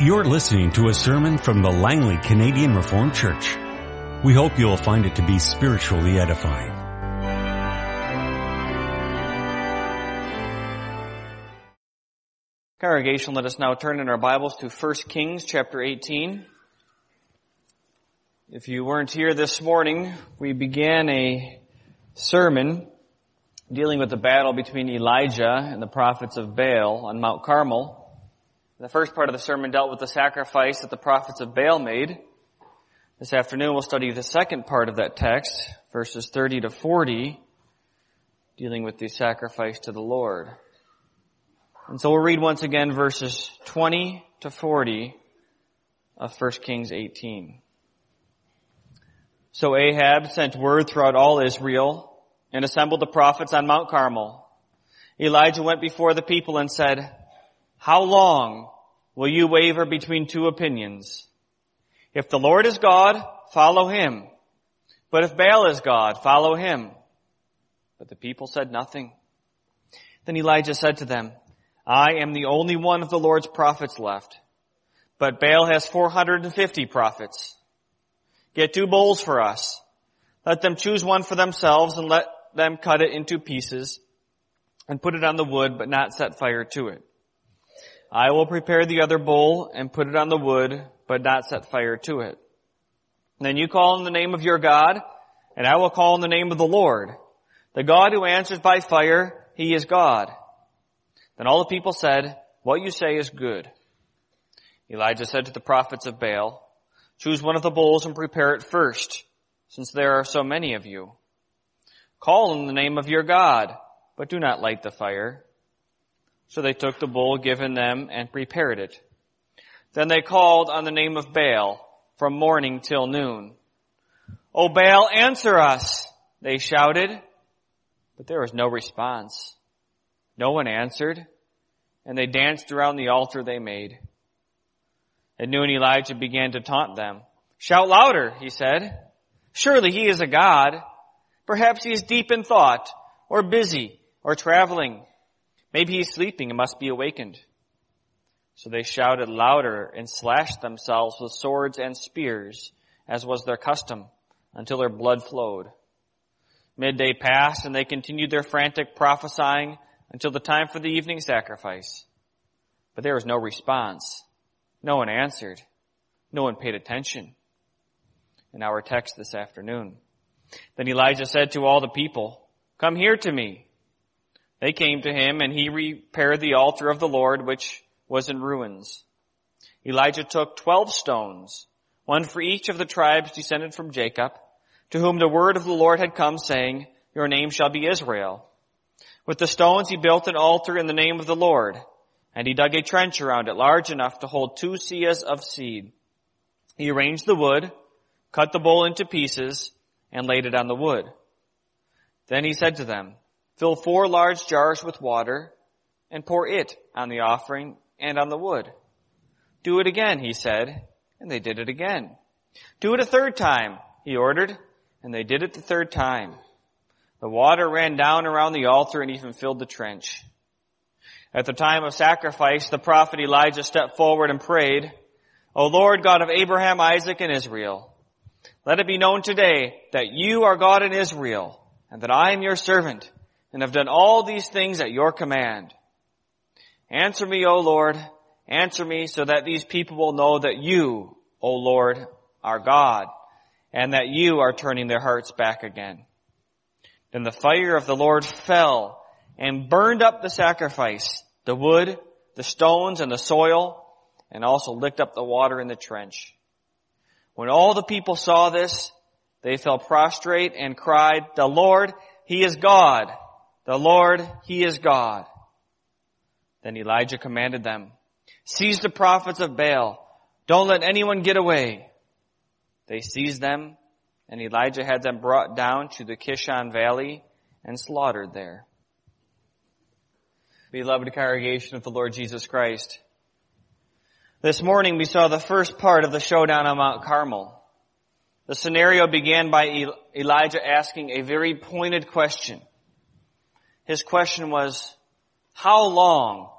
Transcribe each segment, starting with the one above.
You're listening to a sermon from the Langley Canadian Reformed Church. We hope you'll find it to be spiritually edifying. Congregation, let us now turn in our Bibles to 1 Kings chapter 18. If you weren't here this morning, we began a sermon dealing with the battle between Elijah and the prophets of Baal on Mount Carmel. The first part of the sermon dealt with the sacrifice that the prophets of Baal made. This afternoon we'll study the second part of that text, verses 30 to 40, dealing with the sacrifice to the Lord. And so we'll read once again verses 20 to 40 of 1 Kings 18. So Ahab sent word throughout all Israel and assembled the prophets on Mount Carmel. Elijah went before the people and said, How long will you waver between two opinions? If the Lord is God, follow him. But if Baal is God, follow him. But the people said nothing. Then Elijah said to them, I am the only one of the Lord's prophets left. But Baal has 450 prophets. Get two bowls for us. Let them choose one for themselves and let them cut it into pieces and put it on the wood, but not set fire to it. I will prepare the other bowl and put it on the wood, but not set fire to it. Then you call in the name of your God, and I will call in the name of the Lord. The God who answers by fire, he is God. Then all the people said, what you say is good. Elijah said to the prophets of Baal, choose one of the bowls and prepare it first, since there are so many of you. Call in the name of your God, but do not light the fire. So they took the bowl given them and prepared it. Then they called on the name of Baal from morning till noon. O Baal, answer us, they shouted, but there was no response. No one answered, and they danced around the altar they made. At noon Elijah began to taunt them. Shout louder, he said. Surely he is a God. Perhaps he is deep in thought, or busy, or traveling. Maybe he's sleeping and must be awakened. So they shouted louder and slashed themselves with swords and spears, as was their custom, until their blood flowed. Midday passed and they continued their frantic prophesying until the time for the evening sacrifice. But there was no response. No one answered. No one paid attention. In our text this afternoon. Then Elijah said to all the people, come here to me. They came to him and he repaired the altar of the Lord which was in ruins. Elijah took twelve stones, one for each of the tribes descended from Jacob, to whom the word of the Lord had come saying, your name shall be Israel. With the stones he built an altar in the name of the Lord, and he dug a trench around it large enough to hold two seahs of seed. He arranged the wood, cut the bowl into pieces, and laid it on the wood. Then he said to them, fill four large jars with water, and pour it on the offering and on the wood. Do it again, he said, and they did it again. Do it a third time, he ordered, and they did it the third time. The water ran down around the altar and even filled the trench. At the time of sacrifice, the prophet Elijah stepped forward and prayed, O Lord God of Abraham, Isaac, and Israel, let it be known today that you are God in Israel, and that I am your servant, and have done all these things at your command. Answer me, O Lord, answer me so that these people will know that you, O Lord, are God, and that you are turning their hearts back again. Then the fire of the Lord fell and burned up the sacrifice, the wood, the stones, and the soil, and also licked up the water in the trench. When all the people saw this, they fell prostrate and cried, the Lord, He is God. The Lord, He is God. Then Elijah commanded them, seize the prophets of Baal. Don't let anyone get away. They seized them and Elijah had them brought down to the Kishon Valley and slaughtered there. Beloved congregation of the Lord Jesus Christ, this morning we saw the first part of the showdown on Mount Carmel. The scenario began by Elijah asking a very pointed question. His question was, how long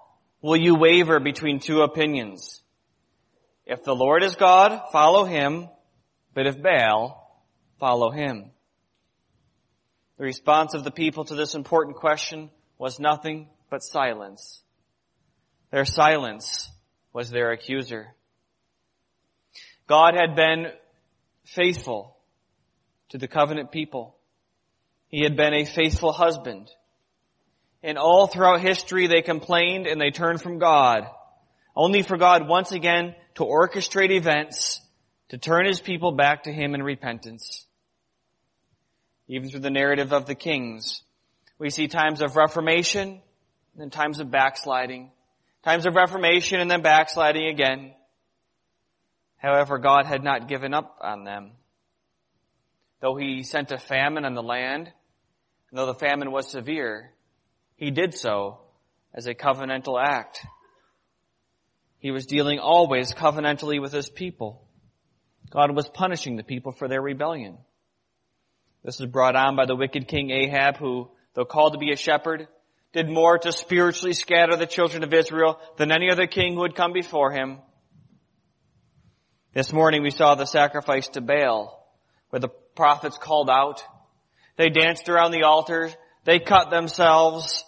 will you waver between two opinions? If the Lord is God, follow him, but if Baal, follow him. The response of the people to this important question was nothing but silence. Their silence was their accuser. God had been faithful to the covenant people. He had been a faithful husband. And all throughout history they complained and they turned from God, only for God once again to orchestrate events to turn his people back to him in repentance. Even through the narrative of the kings, we see times of reformation and times of backsliding, times of reformation and then backsliding again. However, God had not given up on them. Though he sent a famine on the land, and though the famine was severe, he did so as a covenantal act. He was dealing always covenantally with his people. God was punishing the people for their rebellion. This is brought on by the wicked king Ahab who, though called to be a shepherd, did more to spiritually scatter the children of Israel than any other king who had come before him. This morning we saw the sacrifice to Baal, where the prophets called out. They danced around the altar. They cut themselves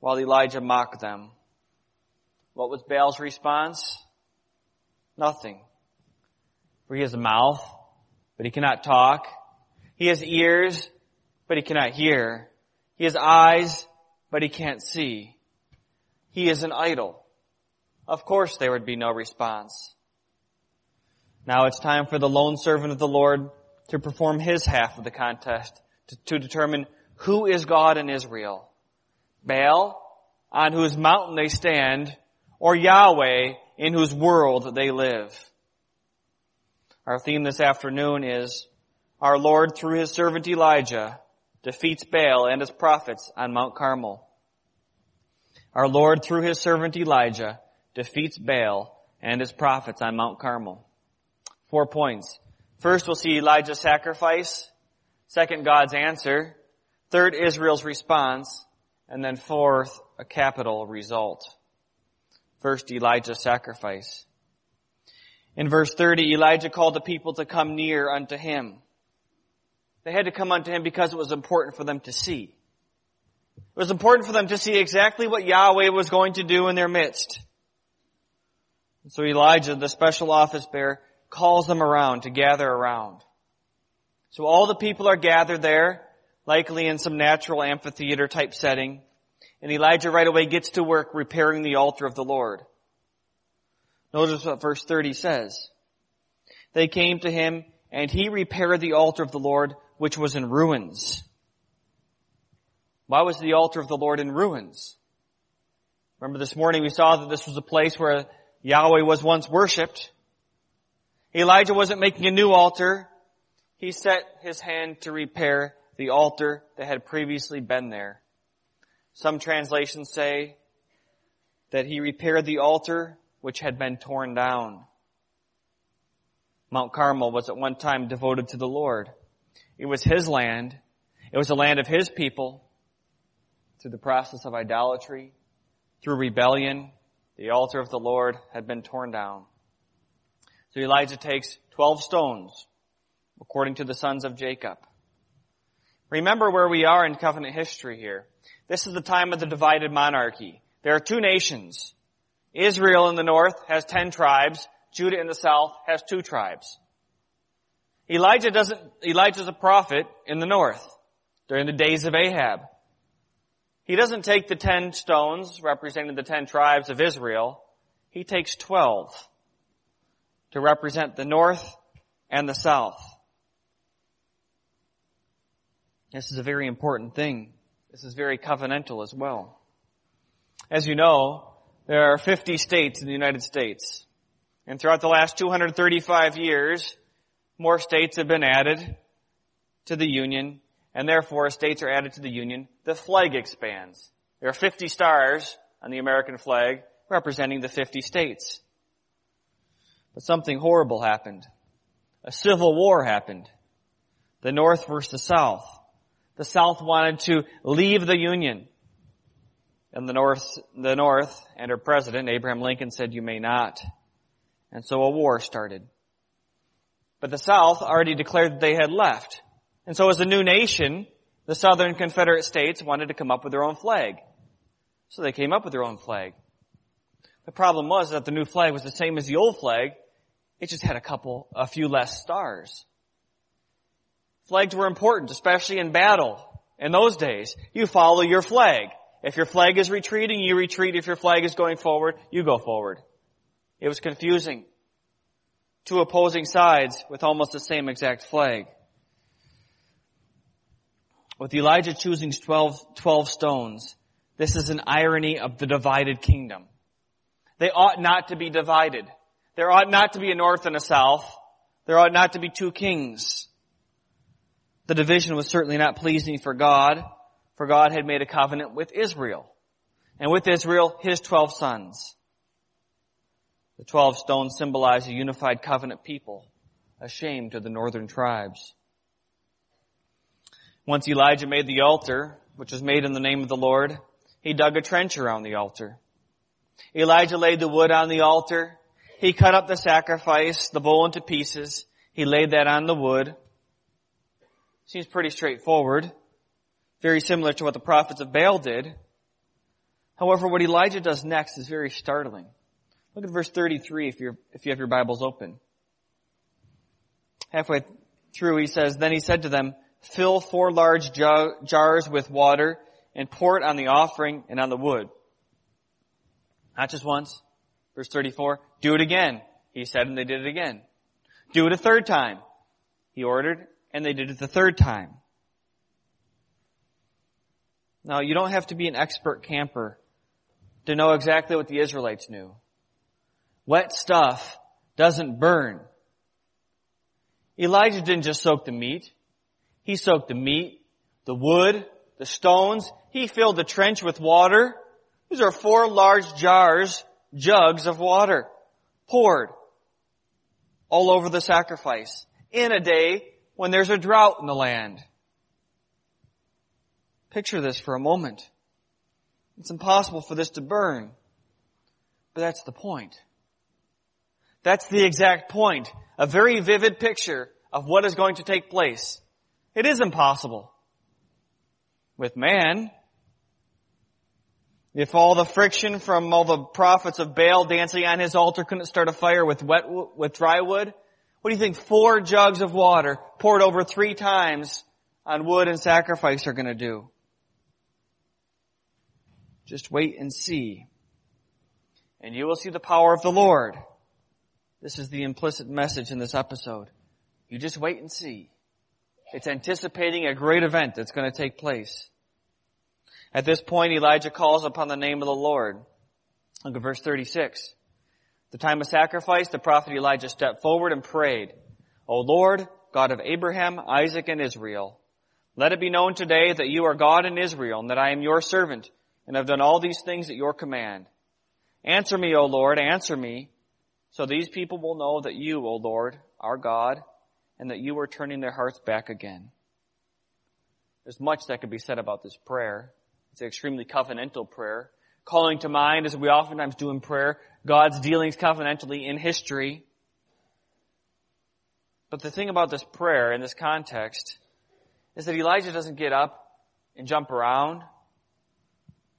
while Elijah mocked them. What was Baal's response? Nothing. For he has a mouth, but he cannot talk. He has ears, but he cannot hear. He has eyes, but he can't see. He is an idol. Of course there would be no response. Now it's time for the lone servant of the Lord to perform his half of the contest to, to determine who is God in Israel. Baal, on whose mountain they stand, or Yahweh, in whose world they live. Our theme this afternoon is our Lord through his servant Elijah defeats Baal and his prophets on Mount Carmel. Our Lord through his servant Elijah defeats Baal and his prophets on Mount Carmel. Four points. First, we'll see Elijah's sacrifice. Second, God's answer. Third, Israel's response. And then fourth, a capital result. First, Elijah's sacrifice. In verse 30, Elijah called the people to come near unto him. They had to come unto him because it was important for them to see. It was important for them to see exactly what Yahweh was going to do in their midst. And so Elijah, the special office bearer, calls them around to gather around. So all the people are gathered there, likely in some natural amphitheater type setting, and Elijah right away gets to work repairing the altar of the Lord. Notice what verse 30 says. They came to him, and he repaired the altar of the Lord, which was in ruins. Why was the altar of the Lord in ruins? Remember this morning we saw that this was a place where Yahweh was once worshipped, Elijah wasn't making a new altar. He set his hand to repair the altar that had previously been there. Some translations say that he repaired the altar which had been torn down. Mount Carmel was at one time devoted to the Lord. It was his land. It was the land of his people. Through the process of idolatry, through rebellion, the altar of the Lord had been torn down. So Elijah takes 12 stones, according to the sons of Jacob. Remember where we are in covenant history here. This is the time of the divided monarchy. There are two nations. Israel in the north has 10 tribes. Judah in the south has two tribes. Elijah doesn't, Elijah's a prophet in the north during the days of Ahab. He doesn't take the 10 stones representing the 10 tribes of Israel. He takes 12 to represent the north and the south. This is a very important thing. This is very covenantal as well. As you know, there are 50 states in the United States. And throughout the last 235 years, more states have been added to the Union, and therefore states are added to the Union. The flag expands. There are 50 stars on the American flag representing the 50 states. But something horrible happened. A civil war happened. The North versus the South. The South wanted to leave the Union. And the North, the North and her president, Abraham Lincoln, said, you may not. And so a war started. But the South already declared that they had left. And so as a new nation, the Southern Confederate States wanted to come up with their own flag. So they came up with their own flag. The problem was that the new flag was the same as the old flag. It just had a couple, a few less stars. Flags were important, especially in battle. In those days, you follow your flag. If your flag is retreating, you retreat. If your flag is going forward, you go forward. It was confusing. Two opposing sides with almost the same exact flag. With Elijah choosing 12, 12 stones, this is an irony of the divided kingdom. They ought not to be divided. There ought not to be a north and a south. There ought not to be two kings. The division was certainly not pleasing for God, for God had made a covenant with Israel. And with Israel, his twelve sons. The twelve stones symbolize a unified covenant people, a shame to the northern tribes. Once Elijah made the altar, which was made in the name of the Lord, he dug a trench around the altar. Elijah laid the wood on the altar. He cut up the sacrifice, the bull into pieces. He laid that on the wood. Seems pretty straightforward. Very similar to what the prophets of Baal did. However, what Elijah does next is very startling. Look at verse 33 if, you're, if you have your Bibles open. Halfway through he says, Then he said to them, Fill four large jars with water and pour it on the offering and on the wood. Not just once. Verse 34, do it again. He said and they did it again. Do it a third time. He ordered and they did it the third time. Now, you don't have to be an expert camper to know exactly what the Israelites knew. Wet stuff doesn't burn. Elijah didn't just soak the meat. He soaked the meat, the wood, the stones. He filled the trench with water. These are four large jars, jugs of water, poured all over the sacrifice in a day when there's a drought in the land. Picture this for a moment. It's impossible for this to burn. But that's the point. That's the exact point. A very vivid picture of what is going to take place. It is impossible. With man, if all the friction from all the prophets of Baal dancing on his altar couldn't start a fire with wet, with dry wood, what do you think four jugs of water poured over three times on wood and sacrifice are going to do? Just wait and see. And you will see the power of the Lord. This is the implicit message in this episode. You just wait and see. It's anticipating a great event that's going to take place. At this point, Elijah calls upon the name of the Lord. Look at verse 36 the time of sacrifice, the prophet Elijah stepped forward and prayed, O Lord, God of Abraham, Isaac, and Israel, let it be known today that you are God in Israel and that I am your servant and have done all these things at your command. Answer me, O Lord, answer me, so these people will know that you, O Lord, are God and that you are turning their hearts back again. There's much that could be said about this prayer. It's an extremely covenantal prayer calling to mind, as we oftentimes do in prayer, God's dealings covenantally in history. But the thing about this prayer in this context is that Elijah doesn't get up and jump around.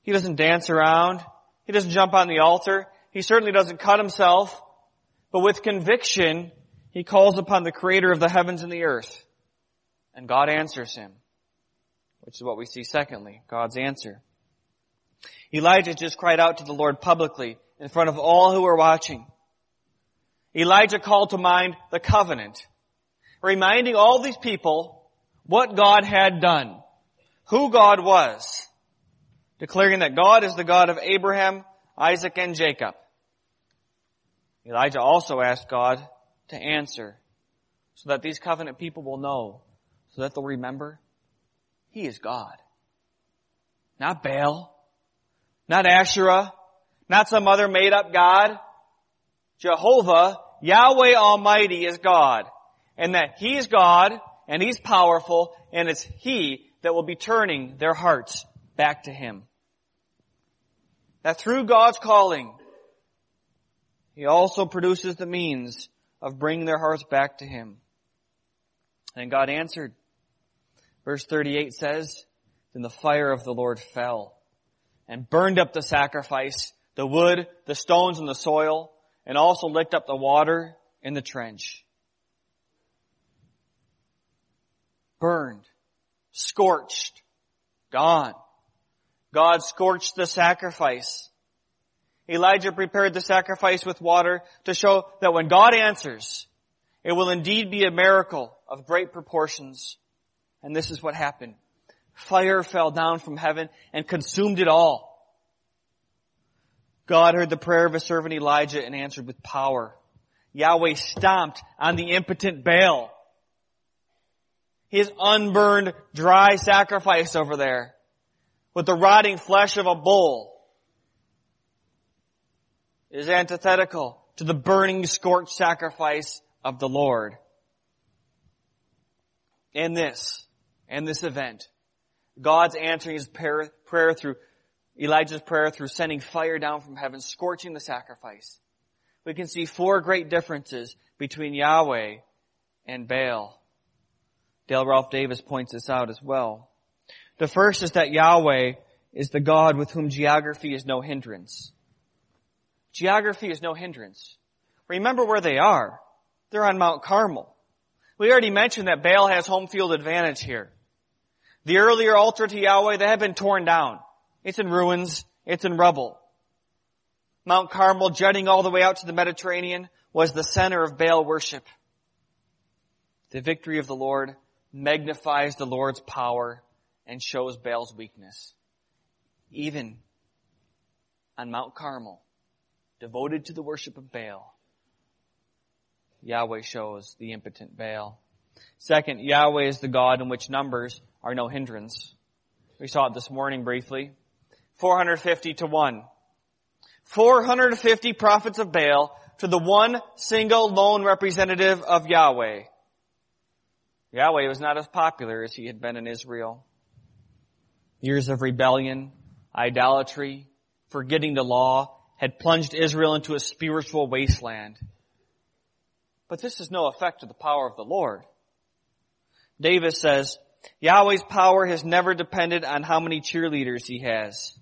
He doesn't dance around. He doesn't jump on the altar. He certainly doesn't cut himself. But with conviction, he calls upon the creator of the heavens and the earth. And God answers him. Which is what we see secondly, God's answer. Elijah just cried out to the Lord publicly in front of all who were watching. Elijah called to mind the covenant, reminding all these people what God had done, who God was, declaring that God is the God of Abraham, Isaac, and Jacob. Elijah also asked God to answer so that these covenant people will know, so that they'll remember He is God. Not Baal, not Asherah, not some other made up God. Jehovah, Yahweh Almighty is God. And that He's God, and He's powerful, and it's He that will be turning their hearts back to Him. That through God's calling, He also produces the means of bringing their hearts back to Him. And God answered. Verse 38 says, Then the fire of the Lord fell and burned up the sacrifice, the wood, the stones, and the soil, and also licked up the water in the trench. Burned, scorched, gone. God scorched the sacrifice. Elijah prepared the sacrifice with water to show that when God answers, it will indeed be a miracle of great proportions. And this is what happened. Fire fell down from heaven and consumed it all. God heard the prayer of his servant Elijah and answered with power. Yahweh stomped on the impotent Baal. His unburned, dry sacrifice over there with the rotting flesh of a bull is antithetical to the burning, scorched sacrifice of the Lord. In this, in this event, God's answering his prayer, prayer through Elijah's prayer through sending fire down from heaven, scorching the sacrifice. We can see four great differences between Yahweh and Baal. Dale Ralph Davis points this out as well. The first is that Yahweh is the God with whom geography is no hindrance. Geography is no hindrance. Remember where they are. They're on Mount Carmel. We already mentioned that Baal has home field advantage here. The earlier altar to Yahweh, they have been torn down. It's in ruins. It's in rubble. Mount Carmel, jutting all the way out to the Mediterranean, was the center of Baal worship. The victory of the Lord magnifies the Lord's power and shows Baal's weakness. Even on Mount Carmel, devoted to the worship of Baal, Yahweh shows the impotent Baal. Second, Yahweh is the God in which numbers are no hindrance. We saw it this morning briefly. 450 to 1. 450 prophets of Baal to the one single lone representative of Yahweh. Yahweh was not as popular as he had been in Israel. Years of rebellion, idolatry, forgetting the law had plunged Israel into a spiritual wasteland. But this is no effect of the power of the Lord. Davis says, Yahweh's power has never depended on how many cheerleaders he has.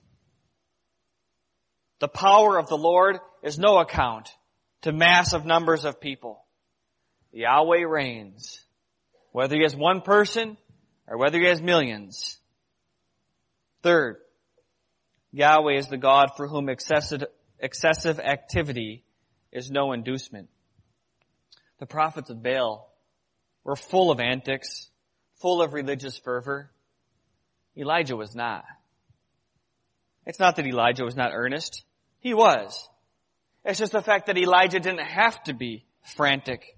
The power of the Lord is no account to massive numbers of people. Yahweh reigns. Whether he has one person or whether he has millions. Third, Yahweh is the God for whom excessive, excessive activity is no inducement. The prophets of Baal were full of antics, full of religious fervor. Elijah was not. It's not that Elijah was not earnest. He was. It's just the fact that Elijah didn't have to be frantic.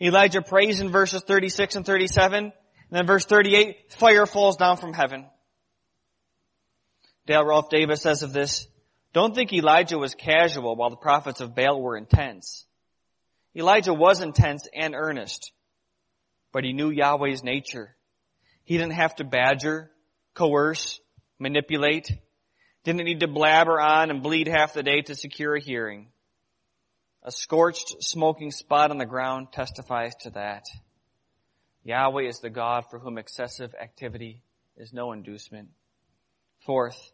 Elijah prays in verses 36 and 37, and then verse 38, fire falls down from heaven. Dale Ralph Davis says of this, don't think Elijah was casual while the prophets of Baal were intense. Elijah was intense and earnest, but he knew Yahweh's nature. He didn't have to badger, coerce, manipulate. Didn't need to blabber on and bleed half the day to secure a hearing. A scorched, smoking spot on the ground testifies to that. Yahweh is the God for whom excessive activity is no inducement. Fourth,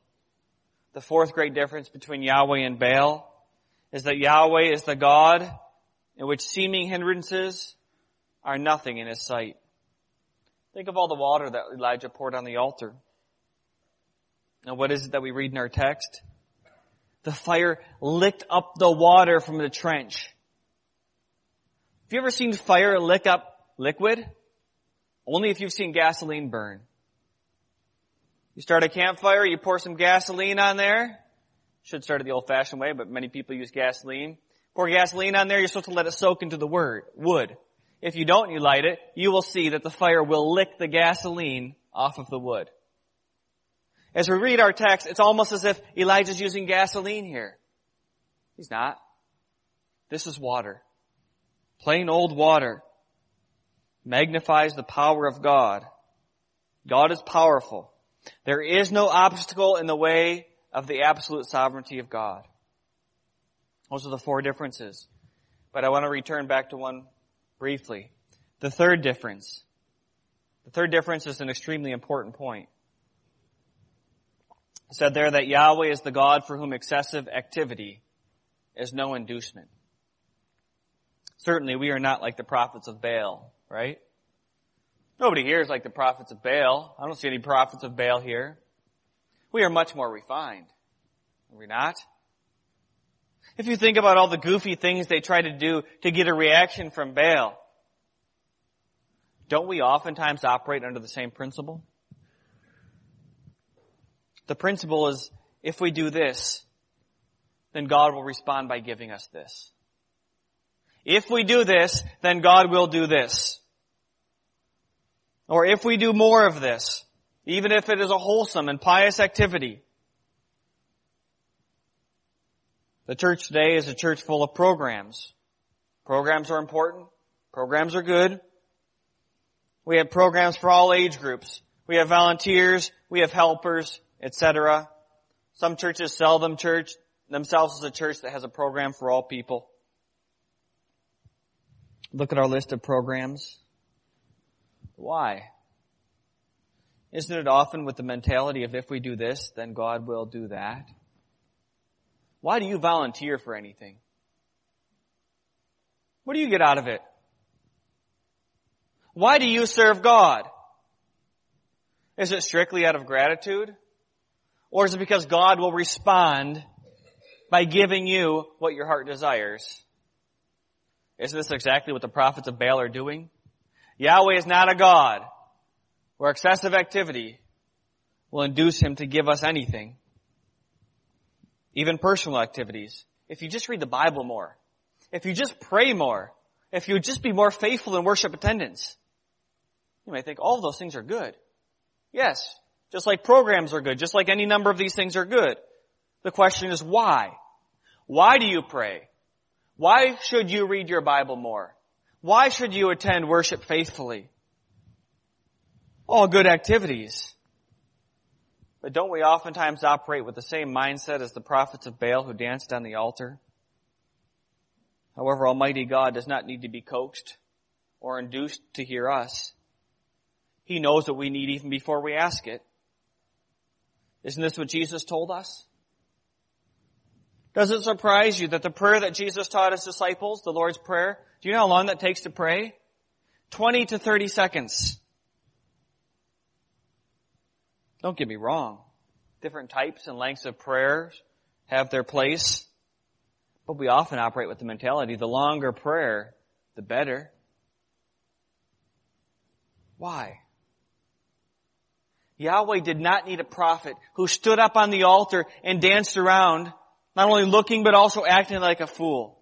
the fourth great difference between Yahweh and Baal is that Yahweh is the God in which seeming hindrances are nothing in his sight. Think of all the water that Elijah poured on the altar. Now what is it that we read in our text? The fire licked up the water from the trench. Have you ever seen fire lick up liquid? Only if you've seen gasoline burn. You start a campfire, you pour some gasoline on there. Should start it the old fashioned way, but many people use gasoline. Pour gasoline on there, you're supposed to let it soak into the wood. If you don't, you light it, you will see that the fire will lick the gasoline off of the wood. As we read our text, it's almost as if Elijah's using gasoline here. He's not. This is water. Plain old water. Magnifies the power of God. God is powerful. There is no obstacle in the way of the absolute sovereignty of God. Those are the four differences. But I want to return back to one briefly. The third difference. The third difference is an extremely important point. Said there that Yahweh is the God for whom excessive activity is no inducement. Certainly we are not like the prophets of Baal, right? Nobody here is like the prophets of Baal. I don't see any prophets of Baal here. We are much more refined. Are we not? If you think about all the goofy things they try to do to get a reaction from Baal, don't we oftentimes operate under the same principle? The principle is, if we do this, then God will respond by giving us this. If we do this, then God will do this. Or if we do more of this, even if it is a wholesome and pious activity, the church today is a church full of programs. Programs are important. Programs are good. We have programs for all age groups. We have volunteers. We have helpers, etc. Some churches sell them church themselves as a church that has a program for all people. Look at our list of programs. Why? Isn't it often with the mentality of if we do this, then God will do that? Why do you volunteer for anything? What do you get out of it? Why do you serve God? Is it strictly out of gratitude? Or is it because God will respond by giving you what your heart desires? Isn't this exactly what the prophets of Baal are doing? Yahweh is not a God where excessive activity will induce him to give us anything. Even personal activities. If you just read the Bible more, if you just pray more, if you just be more faithful in worship attendance, you may think all of those things are good. Yes, just like programs are good, just like any number of these things are good. The question is why? Why do you pray? Why should you read your Bible more? Why should you attend worship faithfully? All good activities. But don't we oftentimes operate with the same mindset as the prophets of Baal who danced on the altar? However, Almighty God does not need to be coaxed or induced to hear us. He knows what we need even before we ask it. Isn't this what Jesus told us? Does it surprise you that the prayer that Jesus taught his disciples, the Lord's Prayer, do you know how long that takes to pray? 20 to 30 seconds. Don't get me wrong. Different types and lengths of prayers have their place. But we often operate with the mentality, the longer prayer, the better. Why? Yahweh did not need a prophet who stood up on the altar and danced around, not only looking but also acting like a fool.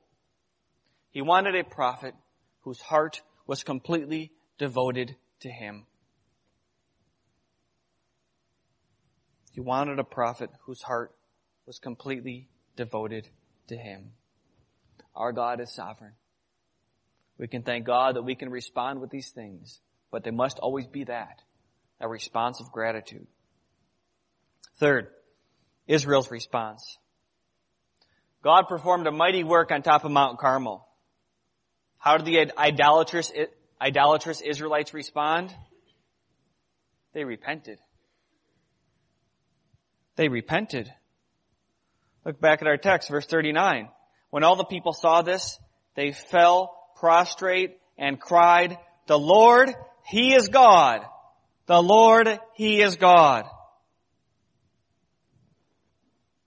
He wanted a prophet whose heart was completely devoted to him. He wanted a prophet whose heart was completely devoted to him. Our God is sovereign. We can thank God that we can respond with these things, but they must always be that a response of gratitude. Third, Israel's response. God performed a mighty work on top of Mount Carmel. How did the idolatrous, idolatrous Israelites respond? They repented. They repented. Look back at our text, verse 39. When all the people saw this, they fell prostrate and cried, the Lord, He is God. The Lord, He is God.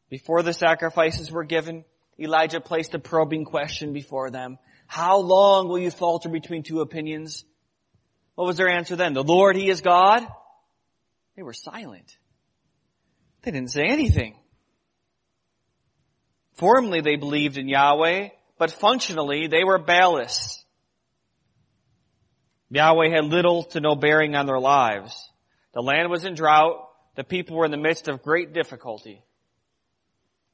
Before the sacrifices were given, Elijah placed a probing question before them. How long will you falter between two opinions? What was their answer then? The Lord, He is God? They were silent. They didn't say anything. Formally they believed in Yahweh, but functionally they were Baalists. Yahweh had little to no bearing on their lives. The land was in drought. The people were in the midst of great difficulty.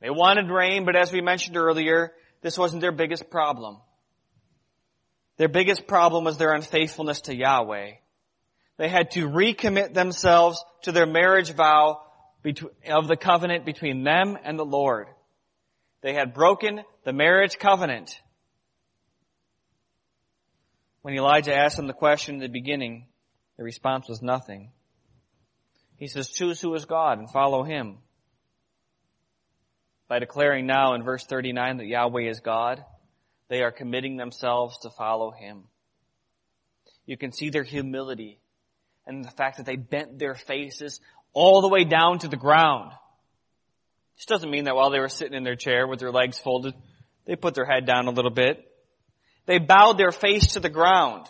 They wanted rain, but as we mentioned earlier, this wasn't their biggest problem. Their biggest problem was their unfaithfulness to Yahweh. They had to recommit themselves to their marriage vow of the covenant between them and the Lord. They had broken the marriage covenant. When Elijah asked them the question in the beginning, the response was nothing. He says, choose who is God and follow him. By declaring now in verse 39 that Yahweh is God, they are committing themselves to follow him. You can see their humility and the fact that they bent their faces all the way down to the ground. This doesn't mean that while they were sitting in their chair with their legs folded, they put their head down a little bit. They bowed their face to the ground.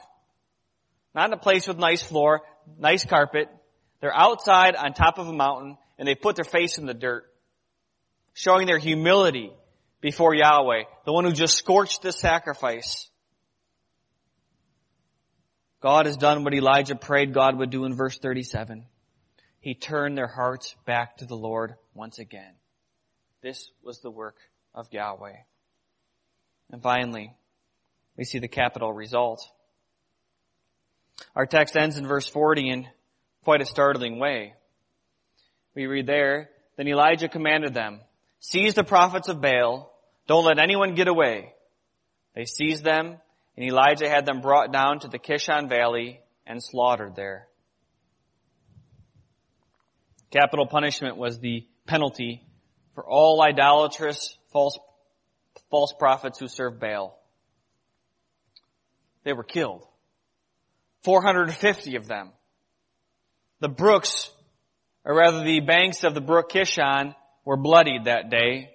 Not in a place with nice floor, nice carpet. They're outside on top of a mountain and they put their face in the dirt, showing their humility before Yahweh, the one who just scorched this sacrifice. God has done what Elijah prayed God would do in verse 37. He turned their hearts back to the Lord once again. This was the work of Yahweh. And finally, we see the capital result. Our text ends in verse 40 in quite a startling way. We read there, Then Elijah commanded them, Seize the prophets of Baal, don't let anyone get away. They seized them and Elijah had them brought down to the Kishon Valley and slaughtered there. Capital punishment was the penalty for all idolatrous false, false prophets who served Baal. They were killed. 450 of them. The brooks, or rather the banks of the brook Kishon, were bloodied that day.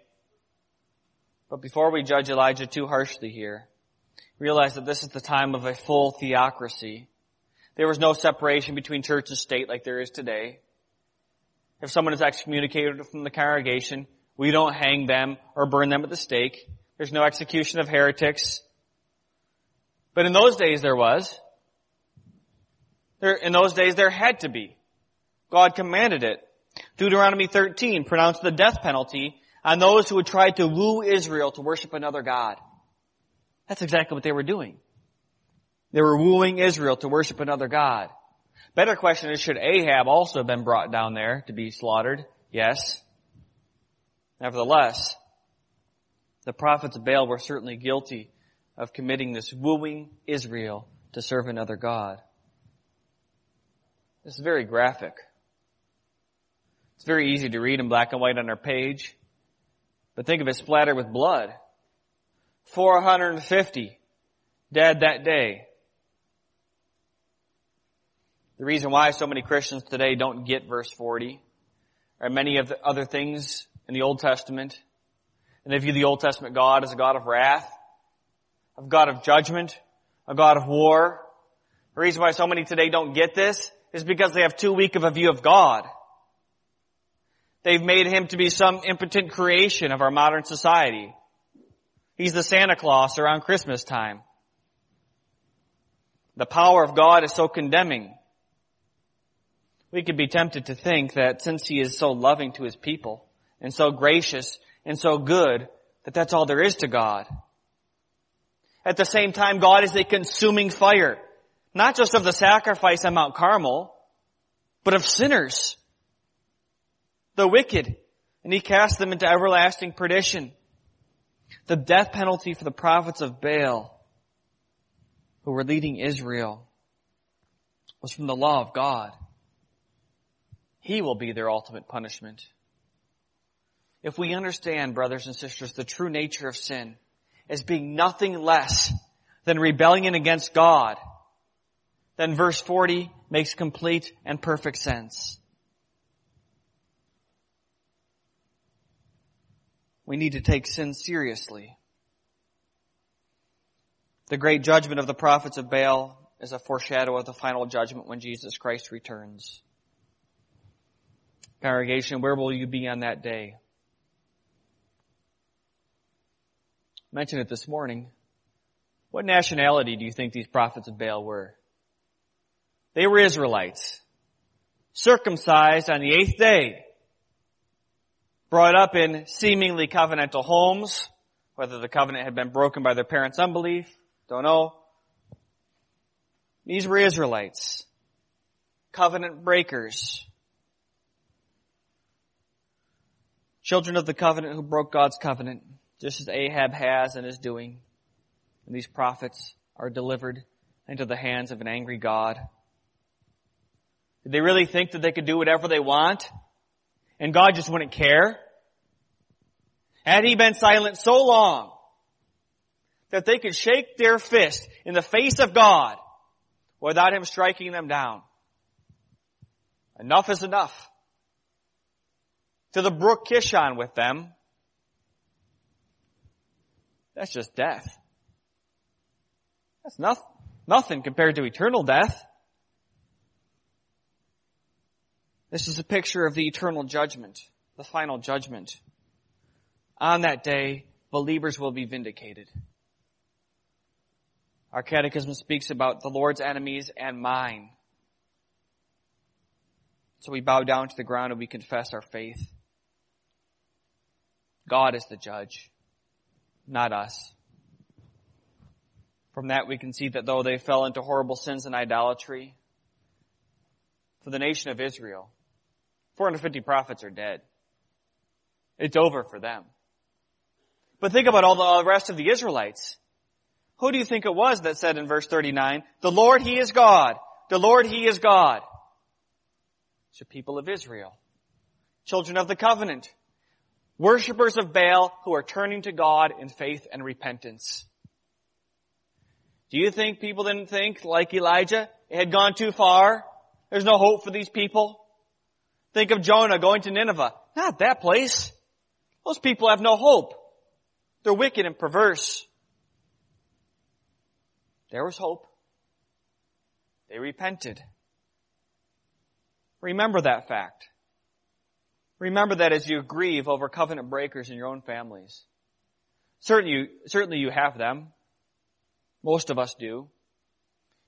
But before we judge Elijah too harshly here, realize that this is the time of a full theocracy. There was no separation between church and state like there is today. If someone is excommunicated from the congregation, we don't hang them or burn them at the stake. There's no execution of heretics. But in those days there was. There, in those days there had to be. God commanded it. Deuteronomy 13 pronounced the death penalty on those who would try to woo Israel to worship another God. That's exactly what they were doing. They were wooing Israel to worship another God. Better question is, should Ahab also have been brought down there to be slaughtered? Yes. Nevertheless, the prophets of Baal were certainly guilty of committing this wooing Israel to serve another God. This is very graphic. It's very easy to read in black and white on our page, but think of it splattered with blood. 450 dead that day. The reason why so many Christians today don't get verse 40 are many of the other things in the Old Testament. And they view the Old Testament God as a God of wrath, a God of judgment, a God of war. The reason why so many today don't get this is because they have too weak of a view of God. They've made him to be some impotent creation of our modern society. He's the Santa Claus around Christmas time. The power of God is so condemning. We could be tempted to think that since He is so loving to His people and so gracious and so good, that that's all there is to God. At the same time, God is a consuming fire, not just of the sacrifice on Mount Carmel, but of sinners, the wicked, and He casts them into everlasting perdition. The death penalty for the prophets of Baal who were leading Israel was from the law of God. He will be their ultimate punishment. If we understand, brothers and sisters, the true nature of sin as being nothing less than rebellion against God, then verse 40 makes complete and perfect sense. We need to take sin seriously. The great judgment of the prophets of Baal is a foreshadow of the final judgment when Jesus Christ returns. Congregation, where will you be on that day? Mentioned it this morning. What nationality do you think these prophets of Baal were? They were Israelites, circumcised on the eighth day brought up in seemingly covenantal homes, whether the covenant had been broken by their parents' unbelief, don't know. These were Israelites, covenant breakers, children of the covenant who broke God's covenant. Just as Ahab has and is doing. And these prophets are delivered into the hands of an angry God. Did they really think that they could do whatever they want? And God just wouldn't care? Had he been silent so long that they could shake their fist in the face of God without him striking them down? Enough is enough. To the brook Kishon with them. That's just death. That's nothing, nothing compared to eternal death. This is a picture of the eternal judgment, the final judgment. On that day, believers will be vindicated. Our catechism speaks about the Lord's enemies and mine. So we bow down to the ground and we confess our faith. God is the judge, not us. From that we can see that though they fell into horrible sins and idolatry, for the nation of Israel, 450 prophets are dead. It's over for them. But think about all the rest of the Israelites. Who do you think it was that said in verse 39, the Lord He is God. The Lord He is God. It's the people of Israel. Children of the covenant. Worshippers of Baal who are turning to God in faith and repentance. Do you think people didn't think, like Elijah, it had gone too far? There's no hope for these people? Think of Jonah going to Nineveh. Not that place. Those people have no hope. They're wicked and perverse. There was hope. They repented. Remember that fact. Remember that as you grieve over covenant breakers in your own families. Certainly you, certainly you have them. Most of us do.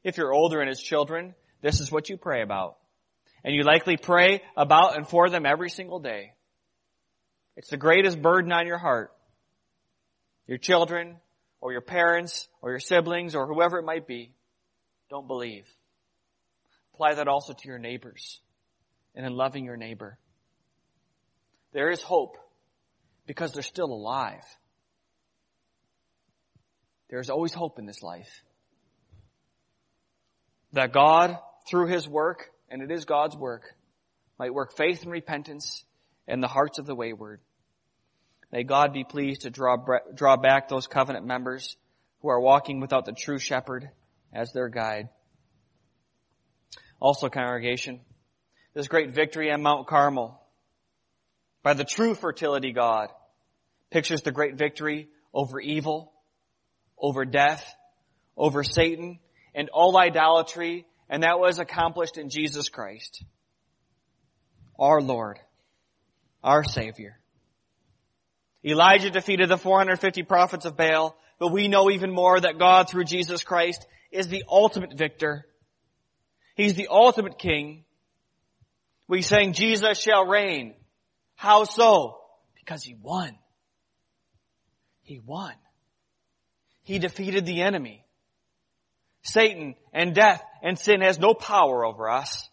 If you're older and as children, this is what you pray about. And you likely pray about and for them every single day. It's the greatest burden on your heart. Your children, or your parents, or your siblings, or whoever it might be, don't believe. Apply that also to your neighbors and in loving your neighbor. There is hope because they're still alive. There's always hope in this life. That God, through His work, and it is God's work, might work faith and repentance in the hearts of the wayward. May God be pleased to draw, draw back those covenant members who are walking without the true shepherd as their guide. Also, congregation, this great victory on Mount Carmel by the true fertility God pictures the great victory over evil, over death, over Satan, and all idolatry and that was accomplished in Jesus Christ, our Lord, our Savior. Elijah defeated the 450 prophets of Baal, but we know even more that God through Jesus Christ is the ultimate victor. He's the ultimate king. We sang Jesus shall reign. How so? Because he won. He won. He defeated the enemy. Satan and death and sin has no power over us.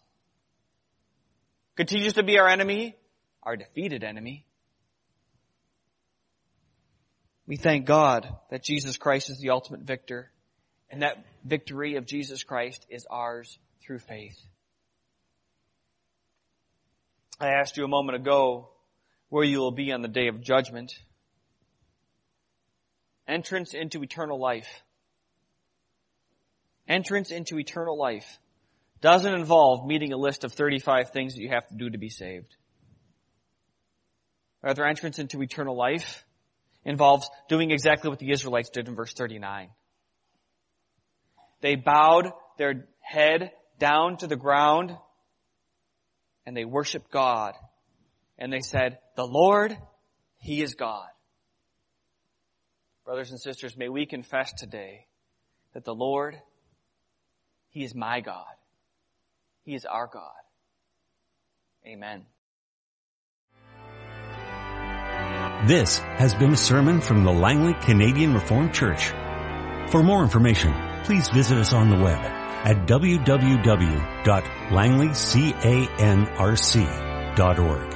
Continues to be our enemy, our defeated enemy. We thank God that Jesus Christ is the ultimate victor and that victory of Jesus Christ is ours through faith. I asked you a moment ago where you will be on the day of judgment. Entrance into eternal life entrance into eternal life doesn't involve meeting a list of 35 things that you have to do to be saved. Rather, entrance into eternal life involves doing exactly what the Israelites did in verse 39. They bowed their head down to the ground and they worshiped God. And they said, the Lord, He is God. Brothers and sisters, may we confess today that the Lord he is my God. He is our God. Amen. This has been a sermon from the Langley Canadian Reformed Church. For more information, please visit us on the web at www.langleycanrc.org.